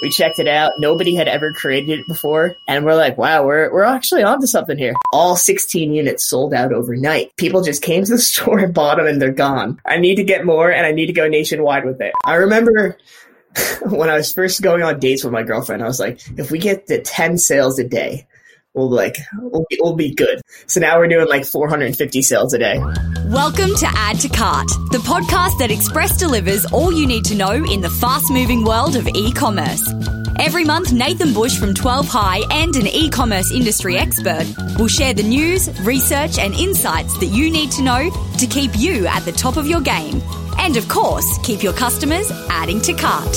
We checked it out. Nobody had ever created it before. And we're like, wow, we're, we're actually onto something here. All 16 units sold out overnight. People just came to the store and bought them and they're gone. I need to get more and I need to go nationwide with it. I remember when I was first going on dates with my girlfriend, I was like, if we get to 10 sales a day, we'll like we'll be, we'll be good. So now we're doing like 450 sales a day. Welcome to Add to Cart, the podcast that Express delivers all you need to know in the fast-moving world of e-commerce. Every month, Nathan Bush from 12 High and an e-commerce industry expert will share the news, research, and insights that you need to know to keep you at the top of your game. And of course, keep your customers adding to cart.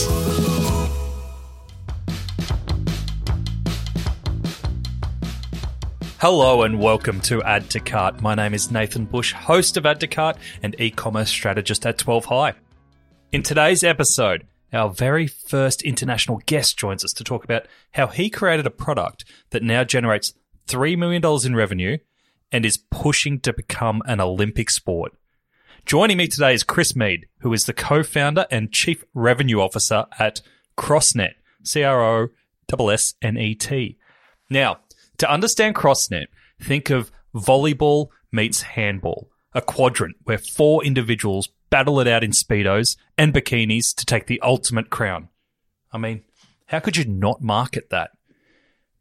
Hello and welcome to Add to Cart. My name is Nathan Bush, host of Add to Cart and e-commerce strategist at 12 High. In today's episode, our very first international guest joins us to talk about how he created a product that now generates $3 million in revenue and is pushing to become an Olympic sport. Joining me today is Chris Mead, who is the co-founder and chief revenue officer at CrossNet, C-R-O-S-S-N-E-T. Now, to understand CrossNet, think of volleyball meets handball, a quadrant where four individuals battle it out in Speedos and bikinis to take the ultimate crown. I mean, how could you not market that?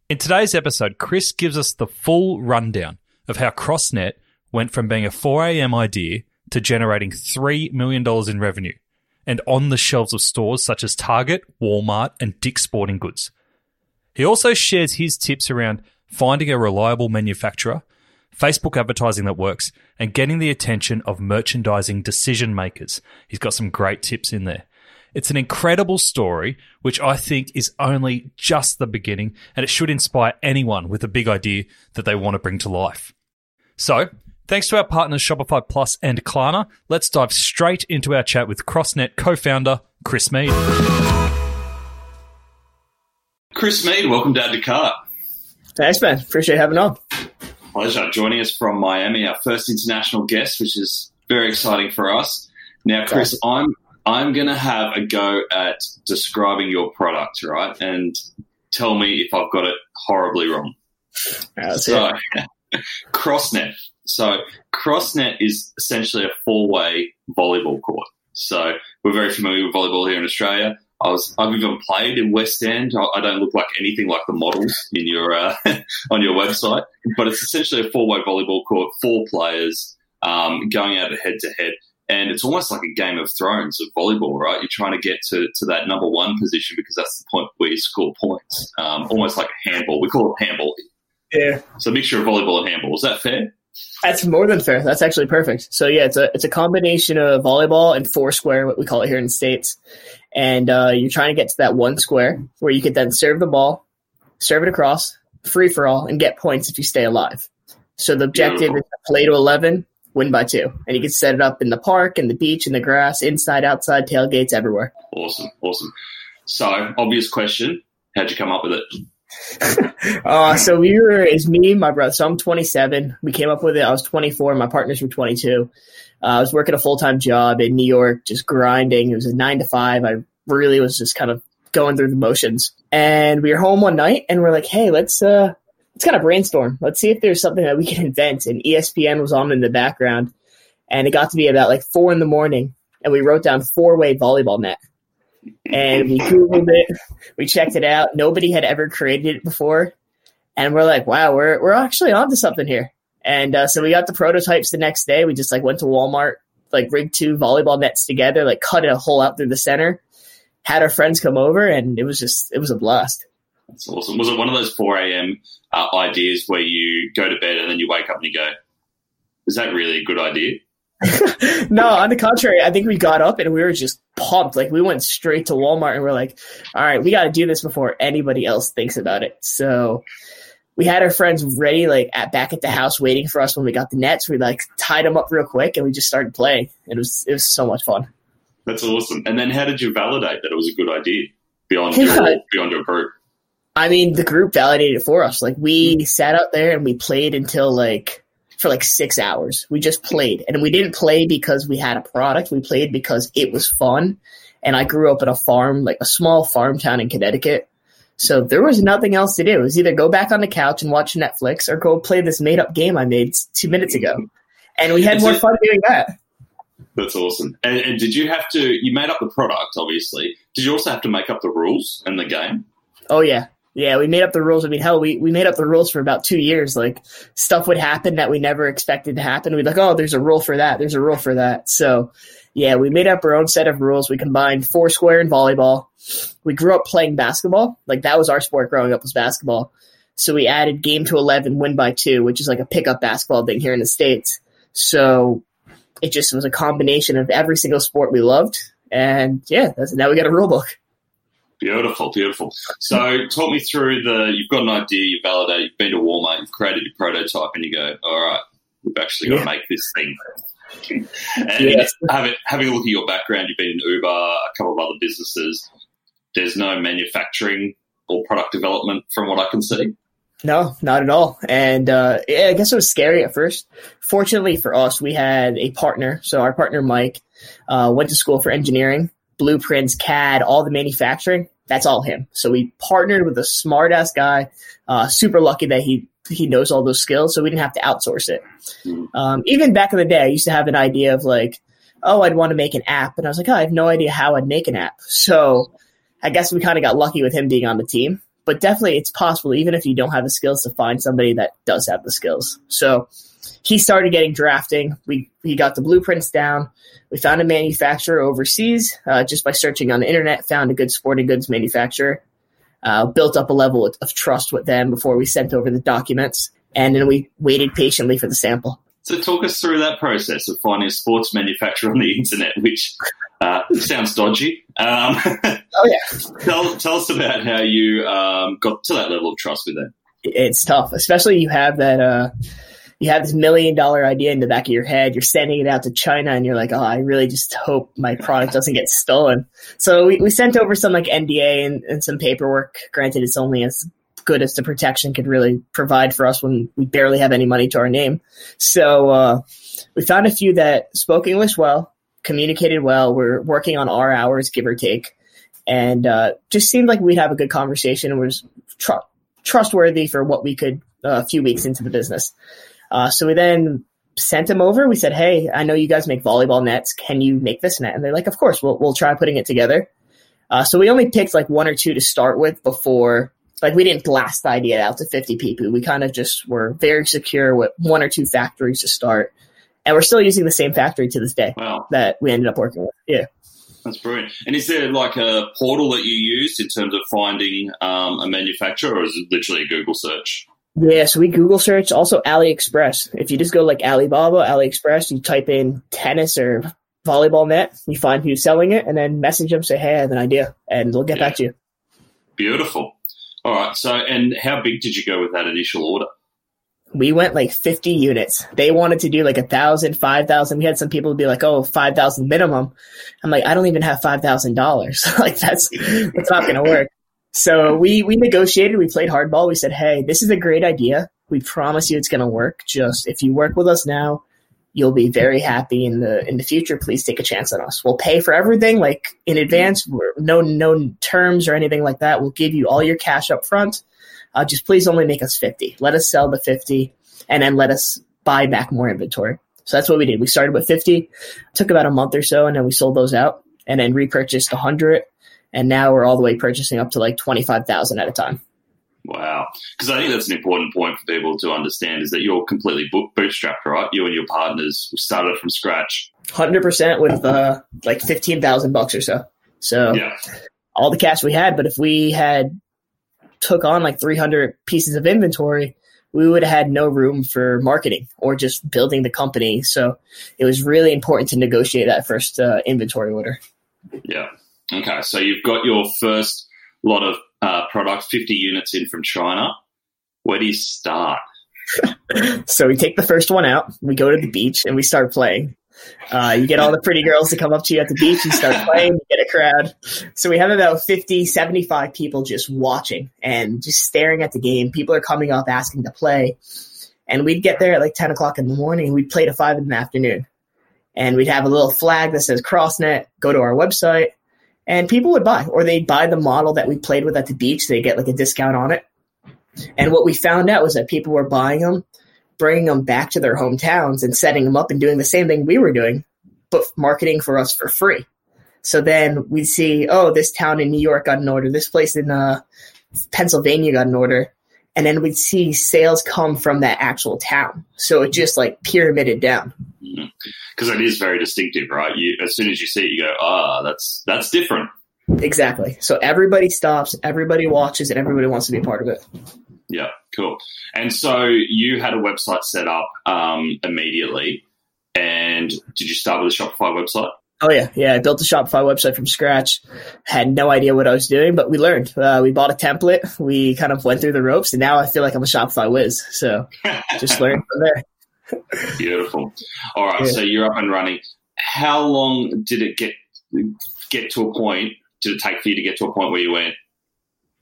In today's episode, Chris gives us the full rundown of how CrossNet went from being a 4am idea to generating $3 million in revenue and on the shelves of stores such as Target, Walmart, and Dick's Sporting Goods. He also shares his tips around finding a reliable manufacturer, Facebook advertising that works, and getting the attention of merchandising decision makers. He's got some great tips in there. It's an incredible story, which I think is only just the beginning, and it should inspire anyone with a big idea that they want to bring to life. So, thanks to our partners Shopify Plus and Klarna, let's dive straight into our chat with CrossNet co founder Chris Mead. Chris Mead, welcome Add to Cart. Thanks, man. Appreciate having on. Pleasure. Joining us from Miami, our first international guest, which is very exciting for us. Now, Chris, I'm I'm going to have a go at describing your product, right? And tell me if I've got it horribly wrong. so, CrossNet. So, CrossNet is essentially a four-way volleyball court. So, we're very familiar with volleyball here in Australia. I was I've even played in West End. I, don't look like anything like the models in your uh, on your website, but it's essentially a four way volleyball court, four players um, going at it head to head. And it's almost like a Game of Thrones of volleyball, right? You're trying to get to, to that number one position because that's the point where you score points. Um, almost like a handball. We call it handball. Yeah. So a mixture of volleyball and handball. Is that fair? That's more than fair. That's actually perfect. So yeah, it's a it's a combination of volleyball and four square, what we call it here in the states. And uh, you're trying to get to that one square where you could then serve the ball, serve it across, free for all, and get points if you stay alive. So the objective is to play to eleven, win by two, and you can set it up in the park, in the beach, in the grass, inside, outside, tailgates, everywhere. Awesome, awesome. So obvious question: How'd you come up with it? uh, so we were, it's me, my brother. So I'm 27. We came up with it. I was 24. My partners were 22. Uh, I was working a full time job in New York, just grinding. It was a nine to five. I really was just kind of going through the motions. And we were home one night, and we're like, "Hey, let's uh, let's kind of brainstorm. Let's see if there's something that we can invent." And ESPN was on in the background, and it got to be about like four in the morning, and we wrote down four way volleyball net and we googled it, we checked it out. Nobody had ever created it before, and we're like, wow, we're we're actually onto something here. And uh, so we got the prototypes the next day. We just like went to Walmart, like rigged two volleyball nets together, like cut a hole out through the center, had our friends come over, and it was just it was a blast. That's awesome. Was it one of those four a.m. Uh, ideas where you go to bed and then you wake up and you go, "Is that really a good idea?" no, on the contrary, I think we got up and we were just pumped. Like we went straight to Walmart and we're like, all right, we got to do this before anybody else thinks about it. So we had our friends ready, like at back at the house, waiting for us when we got the nets. We like tied them up real quick and we just started playing. It was it was so much fun. That's awesome. And then how did you validate that it was a good idea beyond your, beyond your group? I mean, the group validated it for us. Like we hmm. sat out there and we played until like for like six hours. We just played. And we didn't play because we had a product. We played because it was fun. And I grew up in a farm, like a small farm town in Connecticut. So there was nothing else to do. It was either go back on the couch and watch Netflix or go play this made up game I made two minutes ago. And we had more fun doing that. That's awesome. And, and, did you have to? You made up the product, obviously. Did you also have to make up the rules in the game? Oh yeah, yeah. We made up the rules. I mean, hell, we we made up the rules for about two years. Like stuff would happen that we never expected to happen. We'd like, oh, there's a rule for that. There's a rule for that. So yeah, we made up our own set of rules. We combined foursquare and volleyball. We grew up playing basketball. Like that was our sport growing up was basketball. So we added game to eleven, win by two, which is like a pickup basketball thing here in the states. So it just was a combination of every single sport we loved. And yeah, now we got a rule book. Beautiful, beautiful. So, talk me through the. You've got an idea, you validate, you've been to Walmart, you've created your prototype, and you go, "All right, we've actually got yeah. to make this thing." And yeah. having, having a look at your background, you've been in Uber, a couple of other businesses. There's no manufacturing or product development, from what I can see. No, not at all. And uh, I guess it was scary at first. Fortunately for us, we had a partner. So our partner Mike uh, went to school for engineering, blueprints, CAD, all the manufacturing. That's all him. So we partnered with a smart ass guy. Uh, super lucky that he he knows all those skills, so we didn't have to outsource it. Um, even back in the day, I used to have an idea of like, oh, I'd want to make an app, and I was like, oh, I have no idea how I'd make an app. So I guess we kind of got lucky with him being on the team but definitely it's possible, even if you don't have the skills, to find somebody that does have the skills. So he started getting drafting. We he got the blueprints down. We found a manufacturer overseas uh, just by searching on the internet. Found a good sporting goods manufacturer. Uh, built up a level of, of trust with them before we sent over the documents, and then we waited patiently for the sample. So talk us through that process of finding a sports manufacturer on the internet, which uh, sounds dodgy. Um, oh yeah. tell, tell us about how you um, got to that level of trust with them. It's tough, especially you have that. Uh, you have this million dollar idea in the back of your head. You're sending it out to China, and you're like, "Oh, I really just hope my product doesn't get stolen." So we, we sent over some like NDA and, and some paperwork. Granted, it's only as good as the protection could really provide for us when we barely have any money to our name. So uh, we found a few that spoke English well, communicated well, were working on our hours, give or take, and uh, just seemed like we'd have a good conversation and was tr- trustworthy for what we could uh, a few weeks into the business. Uh, so we then sent them over. We said, "Hey, I know you guys make volleyball nets. Can you make this net?" And they're like, "Of course, we'll we'll try putting it together." Uh, so we only picked like one or two to start with before like we didn't blast the idea out to 50 people. We kind of just were very secure with one or two factories to start. And we're still using the same factory to this day wow. that we ended up working with. Yeah. That's brilliant. And is there like a portal that you used in terms of finding um, a manufacturer, or is it literally a Google search? Yeah, so we Google search also AliExpress. If you just go like Alibaba, AliExpress, you type in tennis or volleyball net, you find who's selling it, and then message them, say, "Hey, I have an idea," and they'll get yeah. back to you. Beautiful. All right. So, and how big did you go with that initial order? We went like 50 units. They wanted to do like a thousand, five thousand. We had some people be like, "Oh, five thousand minimum." I'm like, I don't even have five thousand dollars. like that's that's not going to work. So we we negotiated. We played hardball. We said, "Hey, this is a great idea. We promise you it's going to work. Just if you work with us now, you'll be very happy in the in the future. Please take a chance on us. We'll pay for everything like in advance. We're, no no terms or anything like that. We'll give you all your cash up front. Uh, just please only make us fifty. Let us sell the fifty, and then let us buy back more inventory. So that's what we did. We started with fifty, took about a month or so, and then we sold those out, and then repurchased hundred, and now we're all the way purchasing up to like twenty five thousand at a time. Wow. Because I think that's an important point for people to understand is that you're completely bootstrapped, right? You and your partners started from scratch. 100% with uh, like 15,000 bucks or so. So yeah. all the cash we had, but if we had took on like 300 pieces of inventory, we would have had no room for marketing or just building the company. So it was really important to negotiate that first uh, inventory order. Yeah. Okay. So you've got your first lot of uh, product, 50 units in from China. Where do you start? so we take the first one out, we go to the beach, and we start playing. Uh, you get all the pretty girls to come up to you at the beach and start playing, you get a crowd. So we have about 50, 75 people just watching and just staring at the game. People are coming up asking to play. And we'd get there at like 10 o'clock in the morning. We'd play to 5 in the afternoon. And we'd have a little flag that says CrossNet, go to our website, and people would buy, or they'd buy the model that we played with at the beach. They get like a discount on it. And what we found out was that people were buying them, bringing them back to their hometowns, and setting them up and doing the same thing we were doing, but marketing for us for free. So then we'd see, oh, this town in New York got an order, this place in uh, Pennsylvania got an order, and then we'd see sales come from that actual town. So it just like pyramided down. Because mm-hmm. it is very distinctive, right? You as soon as you see it, you go, ah, oh, that's that's different. Exactly. So everybody stops, everybody watches, and everybody wants to be a part of it. Yeah, cool. And so you had a website set up um, immediately. And did you start with a Shopify website? Oh yeah, yeah. I built a Shopify website from scratch. Had no idea what I was doing, but we learned. Uh, we bought a template. We kind of went through the ropes, and now I feel like I'm a Shopify whiz. So just learned from there. Beautiful. All right, yeah. so you're up and running. How long did it get get to a point? Did it take for you to get to a point where you went,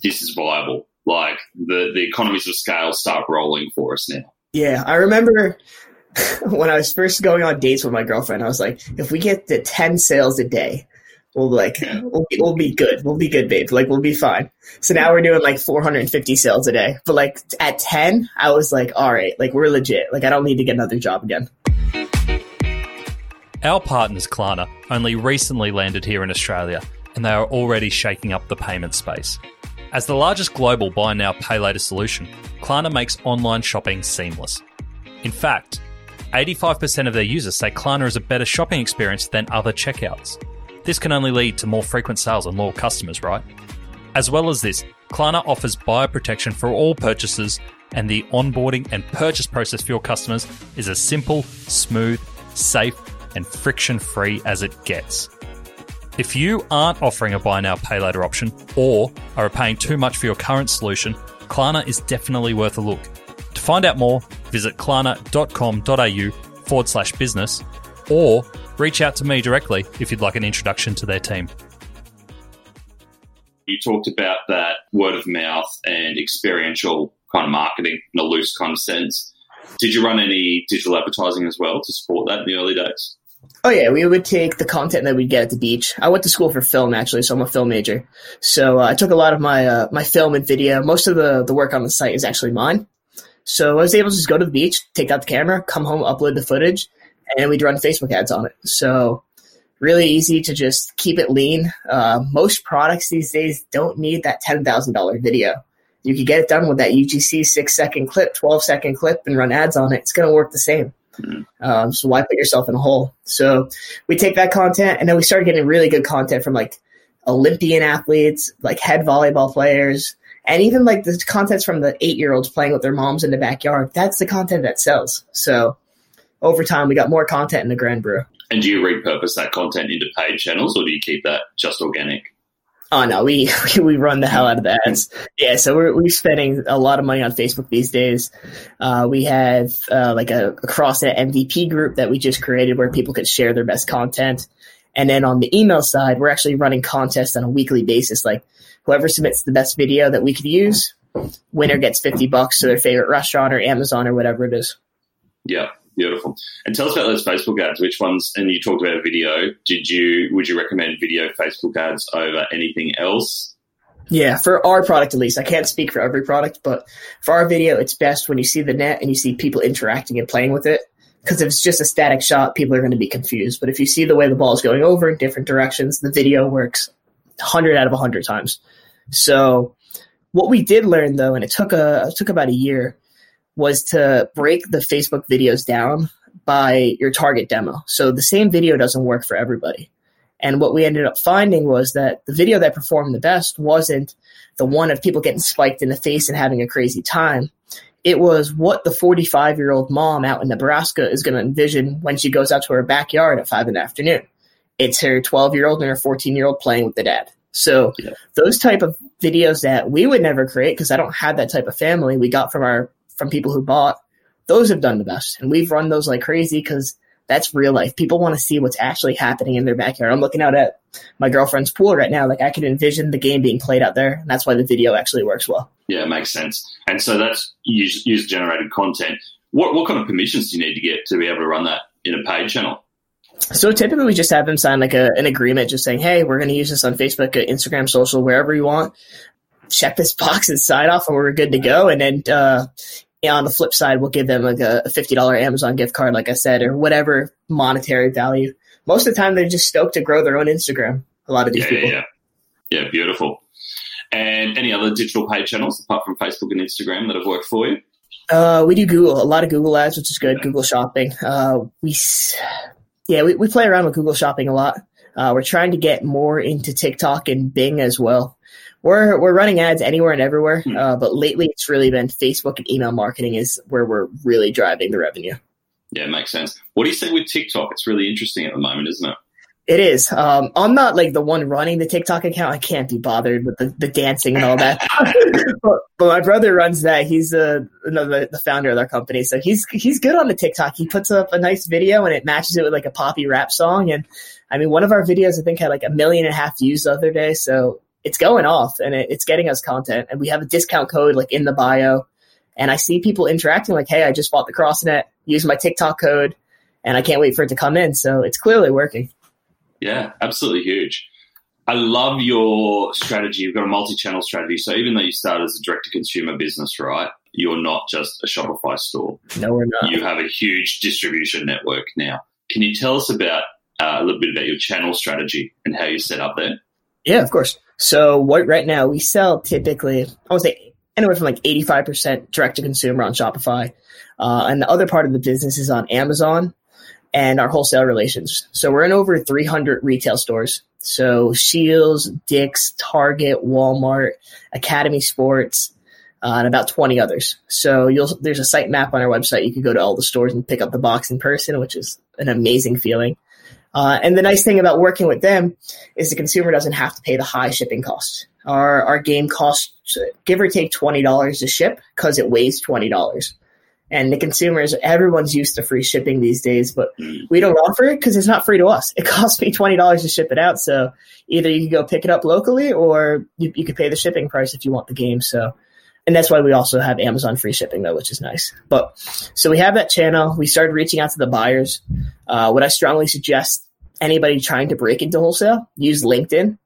"This is viable"? Like the the economies of scale start rolling for us now. Yeah, I remember when I was first going on dates with my girlfriend, I was like, if we get to 10 sales a day, we'll like, we'll be, we'll be good. We'll be good, babe. Like, we'll be fine. So now we're doing like 450 sales a day. But like at 10, I was like, all right, like we're legit. Like, I don't need to get another job again. Our partners, Klarna, only recently landed here in Australia, and they are already shaking up the payment space. As the largest global buy now, pay later solution, Klarna makes online shopping seamless. In fact, 85% of their users say Klarna is a better shopping experience than other checkouts. This can only lead to more frequent sales and loyal customers, right? As well as this, Klarna offers buyer protection for all purchases, and the onboarding and purchase process for your customers is as simple, smooth, safe, and friction free as it gets. If you aren't offering a buy now, pay later option or are paying too much for your current solution, Klarna is definitely worth a look. To find out more, visit klarna.com.au forward slash business or reach out to me directly if you'd like an introduction to their team. You talked about that word of mouth and experiential kind of marketing in a loose kind of sense. Did you run any digital advertising as well to support that in the early days? Oh yeah, we would take the content that we'd get at the beach. I went to school for film actually, so I'm a film major. So uh, I took a lot of my uh, my film and video. Most of the the work on the site is actually mine. So I was able to just go to the beach, take out the camera, come home, upload the footage, and we'd run Facebook ads on it. So really easy to just keep it lean. Uh, most products these days don't need that $10,000 video. You could get it done with that UGC six second clip, 12 second clip and run ads on it. It's going to work the same. Mm-hmm. Um, so why put yourself in a hole? So we take that content and then we started getting really good content from like Olympian athletes, like head volleyball players, and even like the content from the eight year olds playing with their moms in the backyard. That's the content that sells. So over time, we got more content in the Grand Brew. And do you repurpose that content into paid channels, or do you keep that just organic? Oh no, we we run the hell out of the ads. Yeah, so we're we're spending a lot of money on Facebook these days. Uh, we have uh, like a, a CrossNet MVP group that we just created where people could share their best content. And then on the email side, we're actually running contests on a weekly basis. Like whoever submits the best video that we could use, winner gets fifty bucks to their favorite restaurant or Amazon or whatever it is. Yeah, beautiful. And tell us about those Facebook ads. Which ones? And you talked about video. Did you? Would you recommend video Facebook ads over anything else? Yeah, for our product at least. I can't speak for every product, but for our video, it's best when you see the net and you see people interacting and playing with it. Because if it's just a static shot, people are going to be confused. But if you see the way the ball is going over in different directions, the video works 100 out of 100 times. So what we did learn though, and it took a it took about a year, was to break the Facebook videos down by your target demo. So the same video doesn't work for everybody. And what we ended up finding was that the video that performed the best wasn't the one of people getting spiked in the face and having a crazy time. It was what the 45 year old mom out in Nebraska is going to envision when she goes out to her backyard at five in the afternoon. It's her 12 year old and her 14 year old playing with the dad. So yeah. those type of videos that we would never create because I don't have that type of family we got from our from people who bought, those have done the best. And we've run those like crazy because that's real life. People want to see what's actually happening in their backyard. I'm looking out at my girlfriend's pool right now. Like I can envision the game being played out there. And that's why the video actually works well. Yeah, it makes sense. And so that's user generated content. What, what kind of permissions do you need to get to be able to run that in a paid channel? So typically we just have them sign like a, an agreement just saying, hey, we're going to use this on Facebook, uh, Instagram, social, wherever you want. Check this box and sign off and we're good to go. And then uh, on the flip side, we'll give them like a $50 Amazon gift card, like I said, or whatever monetary value. Most of the time, they're just stoked to grow their own Instagram. A lot of these yeah, people. Yeah, yeah, yeah, beautiful. And any other digital paid channels apart from Facebook and Instagram that have worked for you? Uh, we do Google, a lot of Google ads, which is good. Google Shopping. Uh, we, yeah, we, we play around with Google Shopping a lot. Uh, we're trying to get more into TikTok and Bing as well. We're we're running ads anywhere and everywhere, hmm. uh, but lately it's really been Facebook and email marketing is where we're really driving the revenue. Yeah, it makes sense. What do you say with TikTok? It's really interesting at the moment, isn't it? It is. Um, I'm not like the one running the TikTok account. I can't be bothered with the, the dancing and all that. but, but, my brother runs that. He's uh, the, the founder of our company, so he's he's good on the TikTok. He puts up a nice video and it matches it with like a poppy rap song. And I mean, one of our videos I think had like a million and a half views the other day. So it's going off and it, it's getting us content. And we have a discount code like in the bio. And I see people interacting like, "Hey, I just bought the CrossNet. Use my TikTok code." And I can't wait for it to come in. So it's clearly working. Yeah, absolutely huge. I love your strategy. You've got a multi-channel strategy. So even though you started as a direct-to-consumer business, right, you're not just a Shopify store. No, we're not. You have a huge distribution network now. Can you tell us about uh, a little bit about your channel strategy and how you set up there? Yeah, of course. So what right now we sell typically, I would say anywhere from like 85% direct to consumer on Shopify. Uh, and the other part of the business is on Amazon and our wholesale relations. So we're in over 300 retail stores. So Scheels, Dick's, Target, Walmart, Academy Sports, uh, and about 20 others. So you'll, there's a site map on our website. You can go to all the stores and pick up the box in person, which is an amazing feeling. Uh, and the nice thing about working with them is the consumer doesn't have to pay the high shipping costs. Our, our game costs give or take $20 to ship because it weighs $20 and the consumers, everyone's used to free shipping these days, but we don't offer it because it's not free to us. It costs me twenty dollars to ship it out. So either you can go pick it up locally, or you, you could pay the shipping price if you want the game. So, and that's why we also have Amazon free shipping though, which is nice. But so we have that channel. We started reaching out to the buyers. Uh, what I strongly suggest anybody trying to break into wholesale use LinkedIn.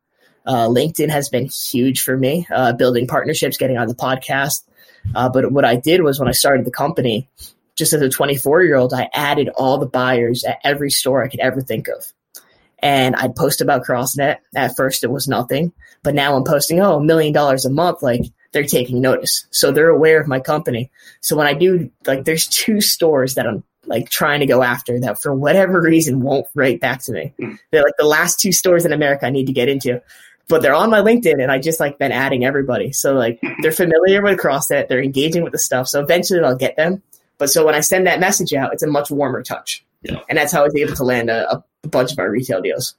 Uh, LinkedIn has been huge for me, uh, building partnerships, getting on the podcast. Uh, but what I did was when I started the company, just as a 24 year old, I added all the buyers at every store I could ever think of. And I'd post about CrossNet. At first, it was nothing, but now I'm posting, oh, a million dollars a month. Like they're taking notice. So they're aware of my company. So when I do, like, there's two stores that I'm like trying to go after that for whatever reason won't write back to me. Hmm. They're like the last two stores in America I need to get into but they're on my LinkedIn and I just like been adding everybody. So like they're familiar with CrossNet, they're engaging with the stuff. So eventually I'll get them. But so when I send that message out, it's a much warmer touch. Yeah. And that's how I was able to land a, a bunch of our retail deals.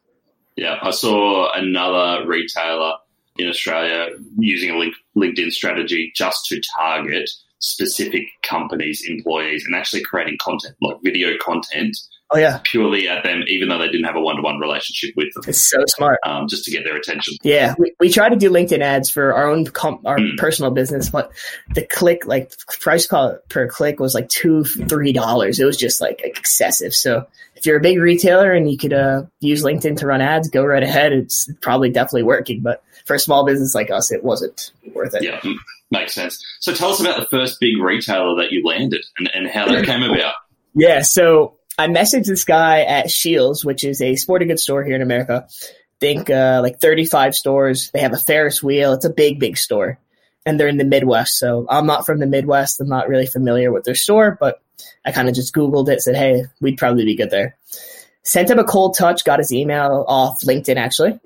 Yeah. I saw another retailer in Australia using a link, LinkedIn strategy just to target specific companies' employees and actually creating content, like video content Oh yeah, purely at them, even though they didn't have a one-to-one relationship with them. It's so smart, um, just to get their attention. Yeah, we, we try to do LinkedIn ads for our own comp, our mm. personal business, but the click, like price call per click, was like two, three dollars. It was just like excessive. So if you're a big retailer and you could uh, use LinkedIn to run ads, go right ahead. It's probably definitely working, but for a small business like us, it wasn't worth it. Yeah, mm, makes sense. So tell us about the first big retailer that you landed and, and how that came about. Yeah, so I messaged this guy at Scheels, which is a sporting goods store here in America. Think uh, like 35 stores. They have a Ferris wheel. It's a big, big store. And they're in the Midwest. So I'm not from the Midwest. I'm not really familiar with their store, but I kind of just Googled it, said, hey, we'd probably be good there. Sent him a cold touch, got his email off LinkedIn actually.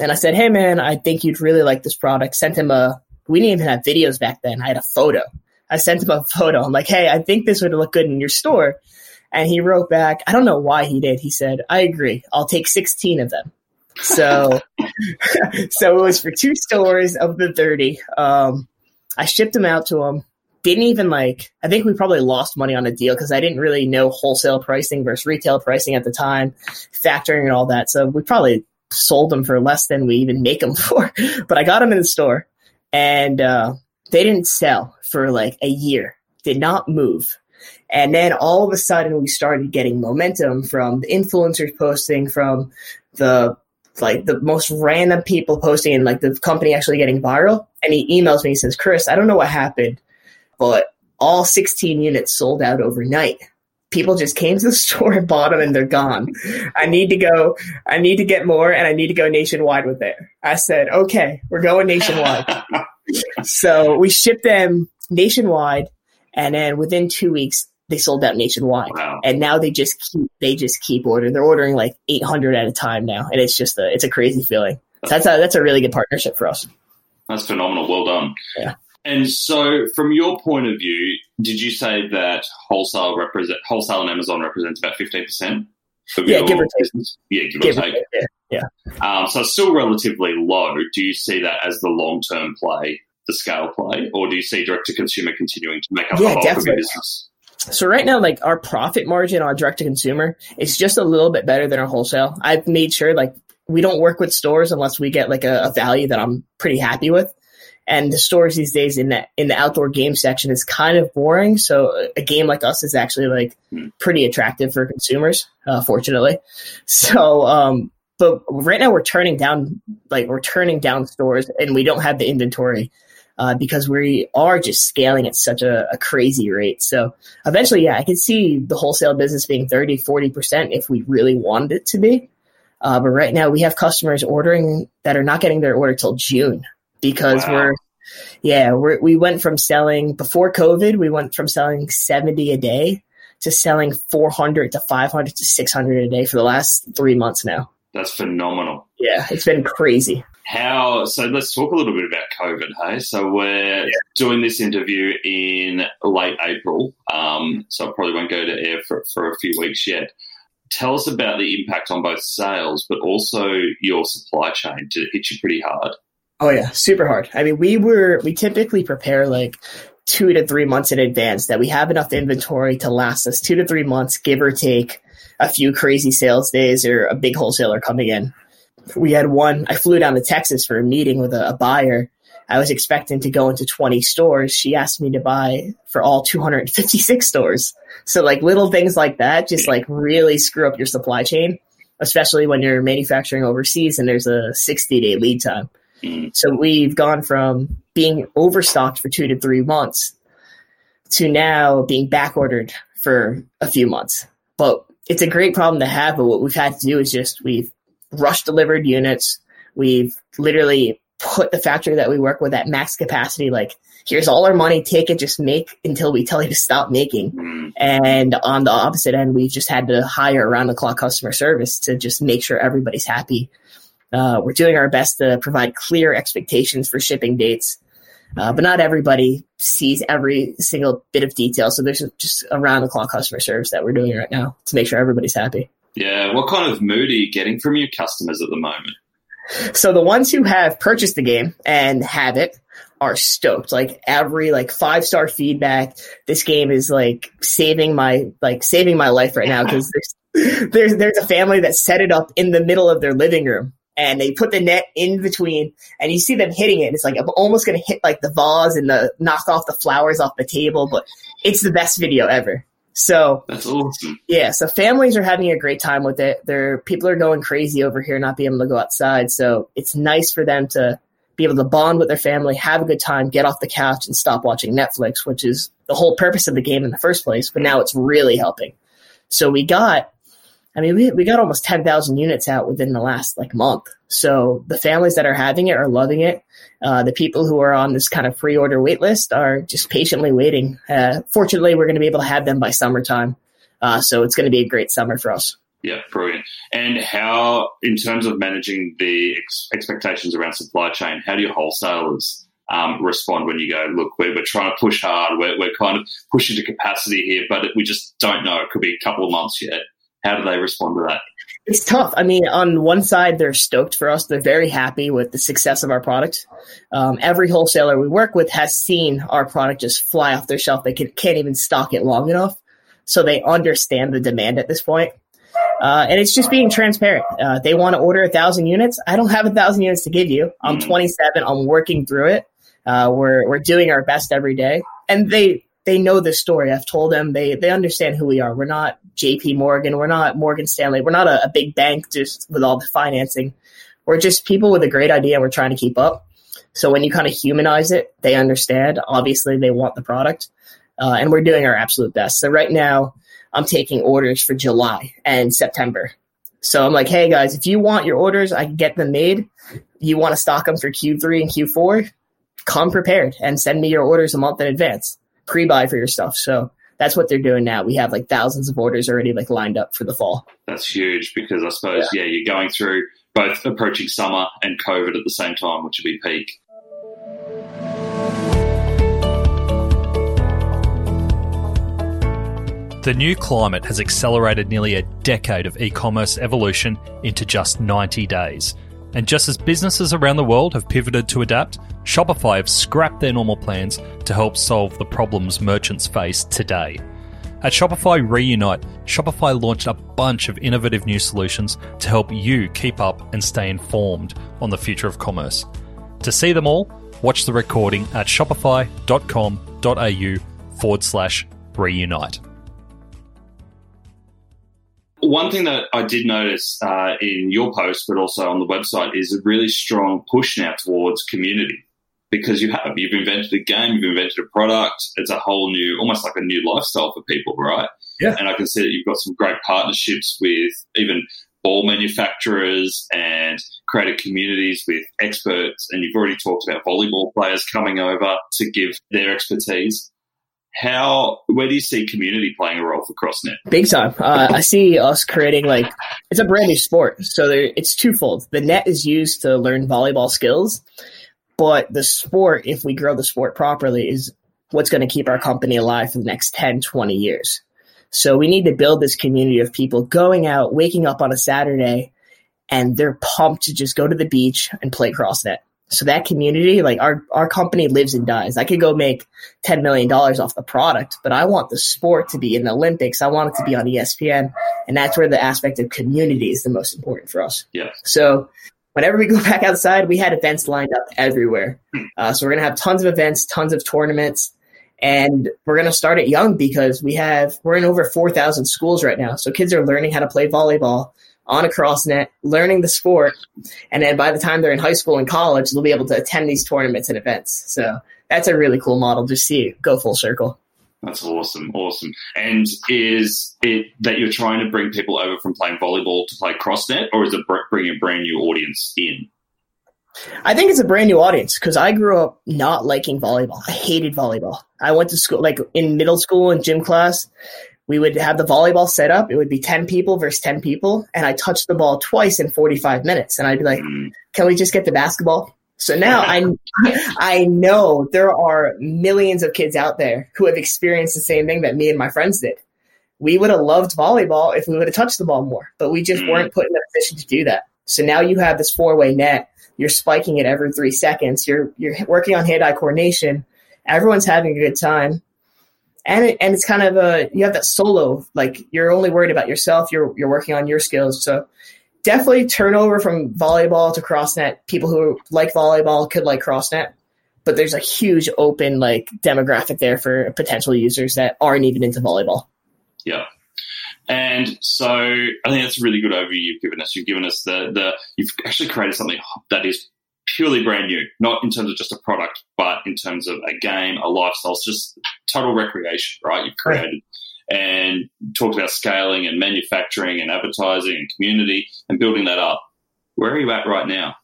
And I said, hey, man, I think you'd really like this product. Sent him a, we didn't even have videos back then. I had a photo. I sent him a photo. I'm like, hey, I think this would look good in your store. And he wrote back, I don't know why he did. He said, I agree. I'll take 16 of them. So, so it was for two stores of the 30. Um, I shipped them out to him. Didn't even like, I think we probably lost money on a deal because I didn't really know wholesale pricing versus retail pricing at the time, factoring and all that. So we probably sold them for less than we even make them for. But I got them in the store and, uh, they didn't sell for like a year, did not move. And then all of a sudden we started getting momentum from the influencers posting, from the like the most random people posting and like the company actually getting viral. And he emails me, he says, Chris, I don't know what happened, but all 16 units sold out overnight. People just came to the store and bought them and they're gone. I need to go, I need to get more and I need to go nationwide with it. I said, okay, we're going nationwide. so we shipped them nationwide and then within two weeks they sold out nationwide. Wow. And now they just keep, they just keep ordering. They're ordering like 800 at a time now. And it's just a, it's a crazy feeling. That's a, that's a really good partnership for us. That's phenomenal. Well done. Yeah. And so, from your point of view, did you say that wholesale represent wholesale and Amazon represents about fifteen percent Yeah, give or take. Yeah, give, Give or take. take, yeah. Um, so still relatively low. Do you see that as the long term play, the scale play, or do you see direct to consumer continuing to make up Yeah, the bulk of your business? So right now, like our profit margin on direct to consumer is just a little bit better than our wholesale. I've made sure like we don't work with stores unless we get like a, a value that I'm pretty happy with. And the stores these days in that in the outdoor game section is kind of boring. So a game like us is actually like pretty attractive for consumers, uh, fortunately. So, um, but right now we're turning down like we're turning down stores and we don't have the inventory uh, because we are just scaling at such a, a crazy rate. So eventually, yeah, I could see the wholesale business being 30, 40% if we really wanted it to be. Uh, but right now we have customers ordering that are not getting their order till June because Wow. we're, yeah, we're, we went from selling before COVID, we went from selling 70 a day to selling 400 to 500 to 600 a day for the last three months now. That's phenomenal. Yeah, it's been crazy. How so? Let's talk a little bit about COVID. Hey, so we're doing this interview in late April, um, so it probably won't go to air for, for a few weeks yet. Tell us about the impact on both sales, but also your supply chain. Did it hit you pretty hard? Oh yeah, super hard. I mean, we were we typically prepare like two to three months in advance that we have enough inventory to last us two to three months, give or take a few crazy sales days or a big wholesaler coming in. We had one. I flew down to Texas for a meeting with a, a buyer. I was expecting to go into 20 stores. She asked me to buy for all 256 stores. So like little things like that just like really screw up your supply chain, especially when you're manufacturing overseas and there's a 60 day lead time. Mm. So we've gone from being overstocked for two to three months to now being back ordered for a few months. But it's a great problem to have. But what we've had to do is just we've rush delivered units. We've literally put the factory that we work with at max capacity. Like, here's all our money, take it, just make until we tell you to stop making. And on the opposite end, we've just had to hire around the clock customer service to just make sure everybody's happy. Uh, we're doing our best to provide clear expectations for shipping dates. Uh, but not everybody sees every single bit of detail. So there's just around the clock customer service that we're doing right now to make sure everybody's happy. Yeah. What kind of mood are you getting from your customers at the moment? So the ones who have purchased the game and have it are stoked. Like every like five star feedback, this game is like saving my like saving my life right now because there's there's there's a family that set it up in the middle of their living room and they put the net in between and you see them hitting it. And it's like I'm almost gonna hit like the vase and the knock off the flowers off the table, but it's the best video ever. So That's awesome. yeah, so families are having a great time with it. Their people are going crazy over here, not being able to go outside. So it's nice for them to be able to bond with their family, have a good time, get off the couch, and stop watching Netflix, which is the whole purpose of the game in the first place. But now it's really helping. So we got, I mean, we we got almost ten thousand units out within the last like month. So the families that are having it are loving it. Uh, the people who are on this kind of pre-order wait list are just patiently waiting. Uh, fortunately, we're going to be able to have them by summertime. Uh, so it's going to be a great summer for us. Yeah, brilliant. And how, in terms of managing the ex- expectations around supply chain, how do your wholesalers um, respond when you go, look, we're, we're trying to push hard, we're, we're kind of pushing to capacity here, but we just don't know. It could be a couple of months yet. How do they respond to that? It's tough. I mean, on one side, they're stoked for us. They're very happy with the success of our product. Um, every wholesaler we work with has seen our product just fly off their shelf. They can, can't even stock it long enough. So they understand the demand at this point. Uh, and it's just being transparent. Uh, they want to order a thousand units. I don't have a thousand units to give you. I'm Mm. 27. I'm working through it. Uh, we're we're doing our best every day, and they they know this story. I've told them they they understand who we are. We're not J.P. Morgan. We're not Morgan Stanley. We're not a, a big bank just with all the financing. We're just people with a great idea. and We're trying to keep up. So when you kind of humanize it, they understand. Obviously, they want the product, uh, and we're doing our absolute best. So right now, I'm taking orders for July and September. So I'm like, hey guys, if you want your orders, I can get them made. You want to stock them for Q3 and Q4? Come prepared and send me your orders a month in advance. Pre-buy for your stuff. So that's what they're doing now. We have like thousands of orders already like lined up for the fall. That's huge because I suppose yeah, yeah you're going through both approaching summer and COVID at the same time, which would be peak. The new climate has accelerated nearly a decade of e commerce evolution into just 90 days. And just as businesses around the world have pivoted to adapt, Shopify have scrapped their normal plans to help solve the problems merchants face today. At Shopify Reunite, Shopify launched a bunch of innovative new solutions to help you keep up and stay informed on the future of commerce. To see them all, watch the recording at shopify.com.au forward slash reunite. One thing that I did notice uh, in your post, but also on the website, is a really strong push now towards community because you have you've invented a game, you've invented a product. It's a whole new, almost like a new lifestyle for people, right? Yeah. And I can see that you've got some great partnerships with even ball manufacturers and created communities with experts. And you've already talked about volleyball players coming over to give their expertise how where do you see community playing a role for CrossNet? Big time. Uh, I see us creating like it's a brand new sport, so there, it's twofold. The net is used to learn volleyball skills, but the sport, if we grow the sport properly, is what's going to keep our company alive for the next 10, 20 years. So we need to build this community of people going out, waking up on a Saturday, and they're pumped to just go to the beach and play CrossNet. So that community, like our, our company lives and dies. I could go make $10 million off the product, but I want the sport to be in the Olympics. I want it to be on ESPN. And that's where the aspect of community is the most important for us. Yeah. So whenever we go back outside, we had events lined up everywhere. Uh, so we're going to have tons of events, tons of tournaments, and we're going to start it young because we have, we're in over 4,000 schools right now. So kids are learning how to play volleyball on a CrossNet, learning the sport, and then by the time they're in high school and college, they'll be able to attend these tournaments and events. So that's a really cool model to see go full circle. That's awesome, awesome. And is it that you're trying to bring people over from playing volleyball to play CrossNet, or is it bringing a brand new audience in? I think it's a brand new audience because I grew up not liking volleyball. I hated volleyball. I went to school, like in middle school and gym class, we would have the volleyball set up. It would be 10 people versus 10 people. And I touched the ball twice in 45 minutes. And I'd be like, mm. can we just get the basketball? So now I, I know there are millions of kids out there who have experienced the same thing that me and my friends did. We would have loved volleyball if we would have touched the ball more, but we just mm. weren't put in a position to do that. So now you have this four way net. You're spiking it every three seconds. You're, you're working on hand eye coordination. Everyone's having a good time and it, and it's kind of a you have that solo like you're only worried about yourself you're you're working on your skills. So definitely turnover from volleyball to crossnet. People who like volleyball could like crossnet but there's a huge open like demographic there for potential users that aren't even into volleyball. Yeah. And so I think that's a really good overview you've given us. You've given us the the you've actually created something that is purely brand new, not in terms of just a product, but in terms of a game, a lifestyle. It's just total recreation, right? You've created and talked about scaling and manufacturing and advertising and community and building that up. Where are you at right now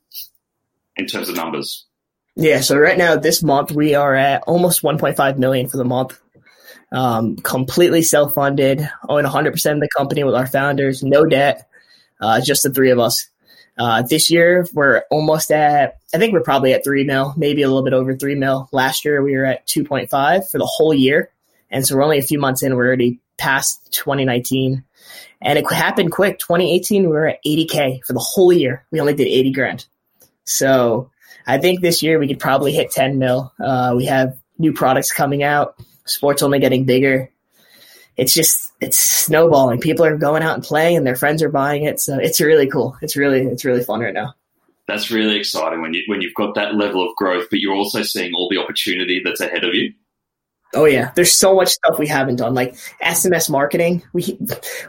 in terms of numbers? Yeah, so right now this month we are at almost 1.5 million for the month. Um, completely self-funded, own 100% of the company with our founders, no debt, uh, just the three of us. Uh, this year we're almost at, I think we're probably at three mil, maybe a little bit over three mil. Last year we were at 2.5 for the whole year. And so we're only a few months in. We're already past 2019 and it happened quick. 2018, we were at 80K for the whole year. We only did 80 grand. So I think this year we could probably hit 10 mil. Uh, we have new products coming out. Sports only getting bigger it's just it's snowballing. People are going out and playing, and their friends are buying it. So it's really cool. It's really it's really fun right now. That's really exciting when you when you've got that level of growth, but you're also seeing all the opportunity that's ahead of you. Oh yeah, there's so much stuff we haven't done, like SMS marketing. We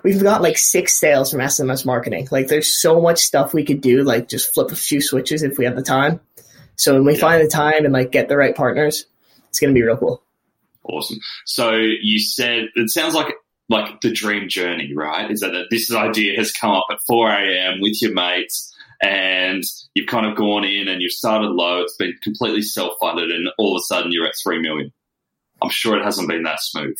we've got like six sales from SMS marketing. Like there's so much stuff we could do. Like just flip a few switches if we have the time. So when we yeah. find the time and like get the right partners, it's gonna be real cool. Awesome. So you said it sounds like like the dream journey, right? Is that this idea has come up at 4 a.m. with your mates and you've kind of gone in and you've started low. It's been completely self funded, and all of a sudden you're at three million. I'm sure it hasn't been that smooth.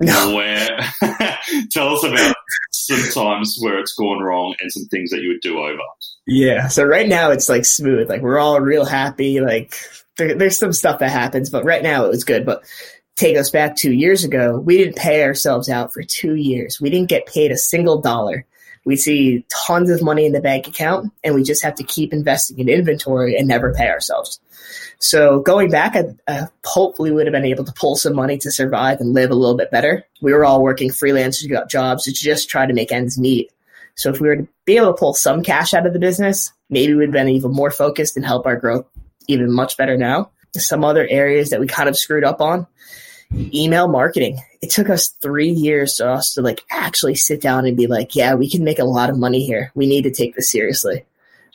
No. Where tell us about some times where it's gone wrong and some things that you would do over. Yeah. So right now it's like smooth. Like we're all real happy. Like there, there's some stuff that happens, but right now it was good. But take us back two years ago, we didn't pay ourselves out for two years. We didn't get paid a single dollar we see tons of money in the bank account and we just have to keep investing in inventory and never pay ourselves. So going back, I uh, hopefully would have been able to pull some money to survive and live a little bit better. We were all working freelance jobs to just try to make ends meet. So if we were to be able to pull some cash out of the business, maybe we'd been even more focused and help our growth even much better now. Some other areas that we kind of screwed up on email marketing. It took us three years for us to like actually sit down and be like, yeah, we can make a lot of money here. We need to take this seriously.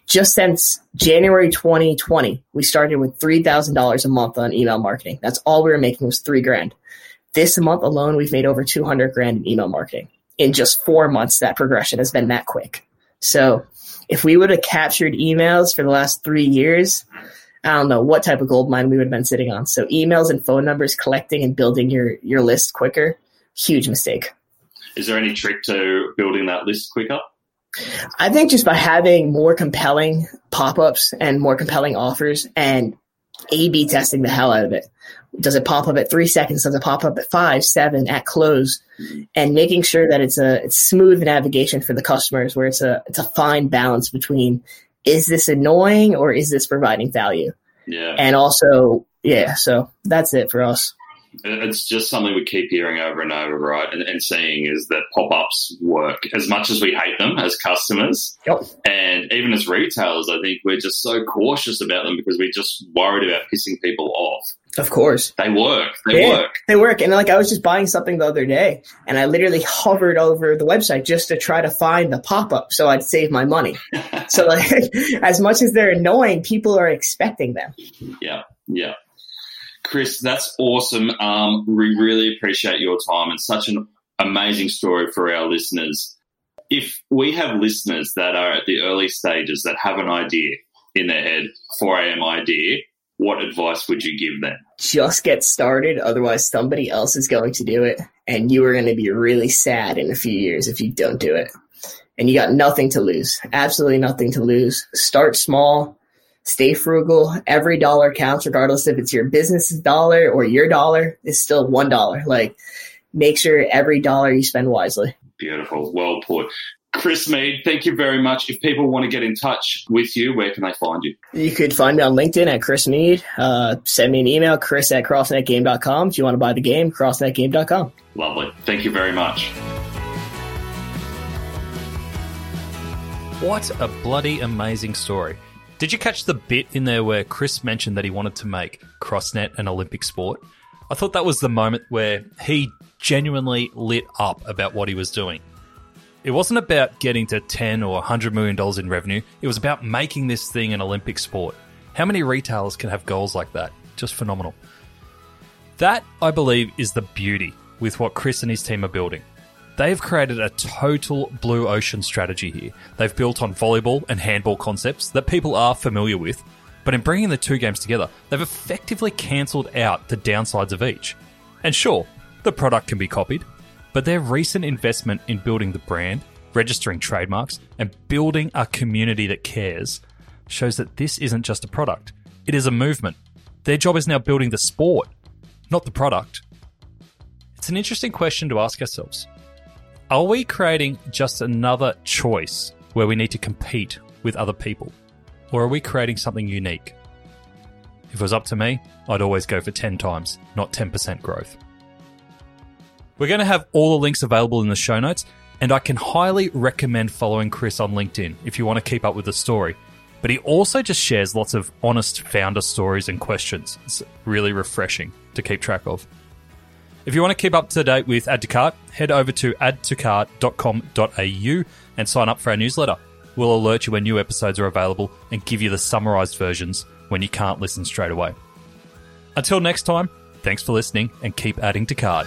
Just since January 2020, we started with $3,000 a month on email marketing. That's all we were making was three grand. This month alone, we've made over 200 grand in email marketing. In just four months, that progression has been that quick. So if we would have captured emails for the last three years, I don't know what type of gold mine we would have been sitting on. So emails and phone numbers, collecting and building your your list quicker, huge mistake. Is there any trick to building that list quicker? I think just by having more compelling pop ups and more compelling offers and A B testing the hell out of it. Does it pop up at three seconds? Does it pop up at five, seven, at close? And making sure that it's a it's smooth navigation for the customers where it's a it's a fine balance between is this annoying or is this providing value? Yeah. And also, yeah, so that's it for us. It's just something we keep hearing over and over, right? And, and seeing is that pop ups work as much as we hate them as customers. Yep. And even as retailers, I think we're just so cautious about them because we're just worried about pissing people off. Of course. They work. They yeah, work. They work. And like I was just buying something the other day and I literally hovered over the website just to try to find the pop up so I'd save my money. so like as much as they're annoying, people are expecting them. Yeah. Yeah. Chris, that's awesome. Um, we really appreciate your time and such an amazing story for our listeners. If we have listeners that are at the early stages that have an idea in their head, 4 a.m. idea, what advice would you give them? Just get started, otherwise somebody else is going to do it, and you are going to be really sad in a few years if you don't do it. And you got nothing to lose, absolutely nothing to lose. Start small, stay frugal. Every dollar counts, regardless if it's your business's dollar or your dollar. It's still one dollar. Like, make sure every dollar you spend wisely. Beautiful, well put. Chris Mead, thank you very much. If people want to get in touch with you, where can they find you? You could find me on LinkedIn at Chris Mead. Uh, send me an email, chris at crossnetgame.com. If you want to buy the game, crossnetgame.com. Lovely. Thank you very much. What a bloody amazing story. Did you catch the bit in there where Chris mentioned that he wanted to make CrossNet an Olympic sport? I thought that was the moment where he genuinely lit up about what he was doing. It wasn't about getting to 10 or 100 million dollars in revenue. It was about making this thing an Olympic sport. How many retailers can have goals like that? Just phenomenal. That, I believe, is the beauty with what Chris and his team are building. They've created a total blue ocean strategy here. They've built on volleyball and handball concepts that people are familiar with, but in bringing the two games together, they've effectively cancelled out the downsides of each. And sure, the product can be copied, but their recent investment in building the brand, registering trademarks, and building a community that cares shows that this isn't just a product, it is a movement. Their job is now building the sport, not the product. It's an interesting question to ask ourselves. Are we creating just another choice where we need to compete with other people? Or are we creating something unique? If it was up to me, I'd always go for 10 times, not 10% growth. We're going to have all the links available in the show notes, and I can highly recommend following Chris on LinkedIn if you want to keep up with the story. But he also just shares lots of honest founder stories and questions. It's really refreshing to keep track of. If you want to keep up to date with Add to Cart, head over to addtocart.com.au and sign up for our newsletter. We'll alert you when new episodes are available and give you the summarized versions when you can't listen straight away. Until next time, thanks for listening and keep adding to cart.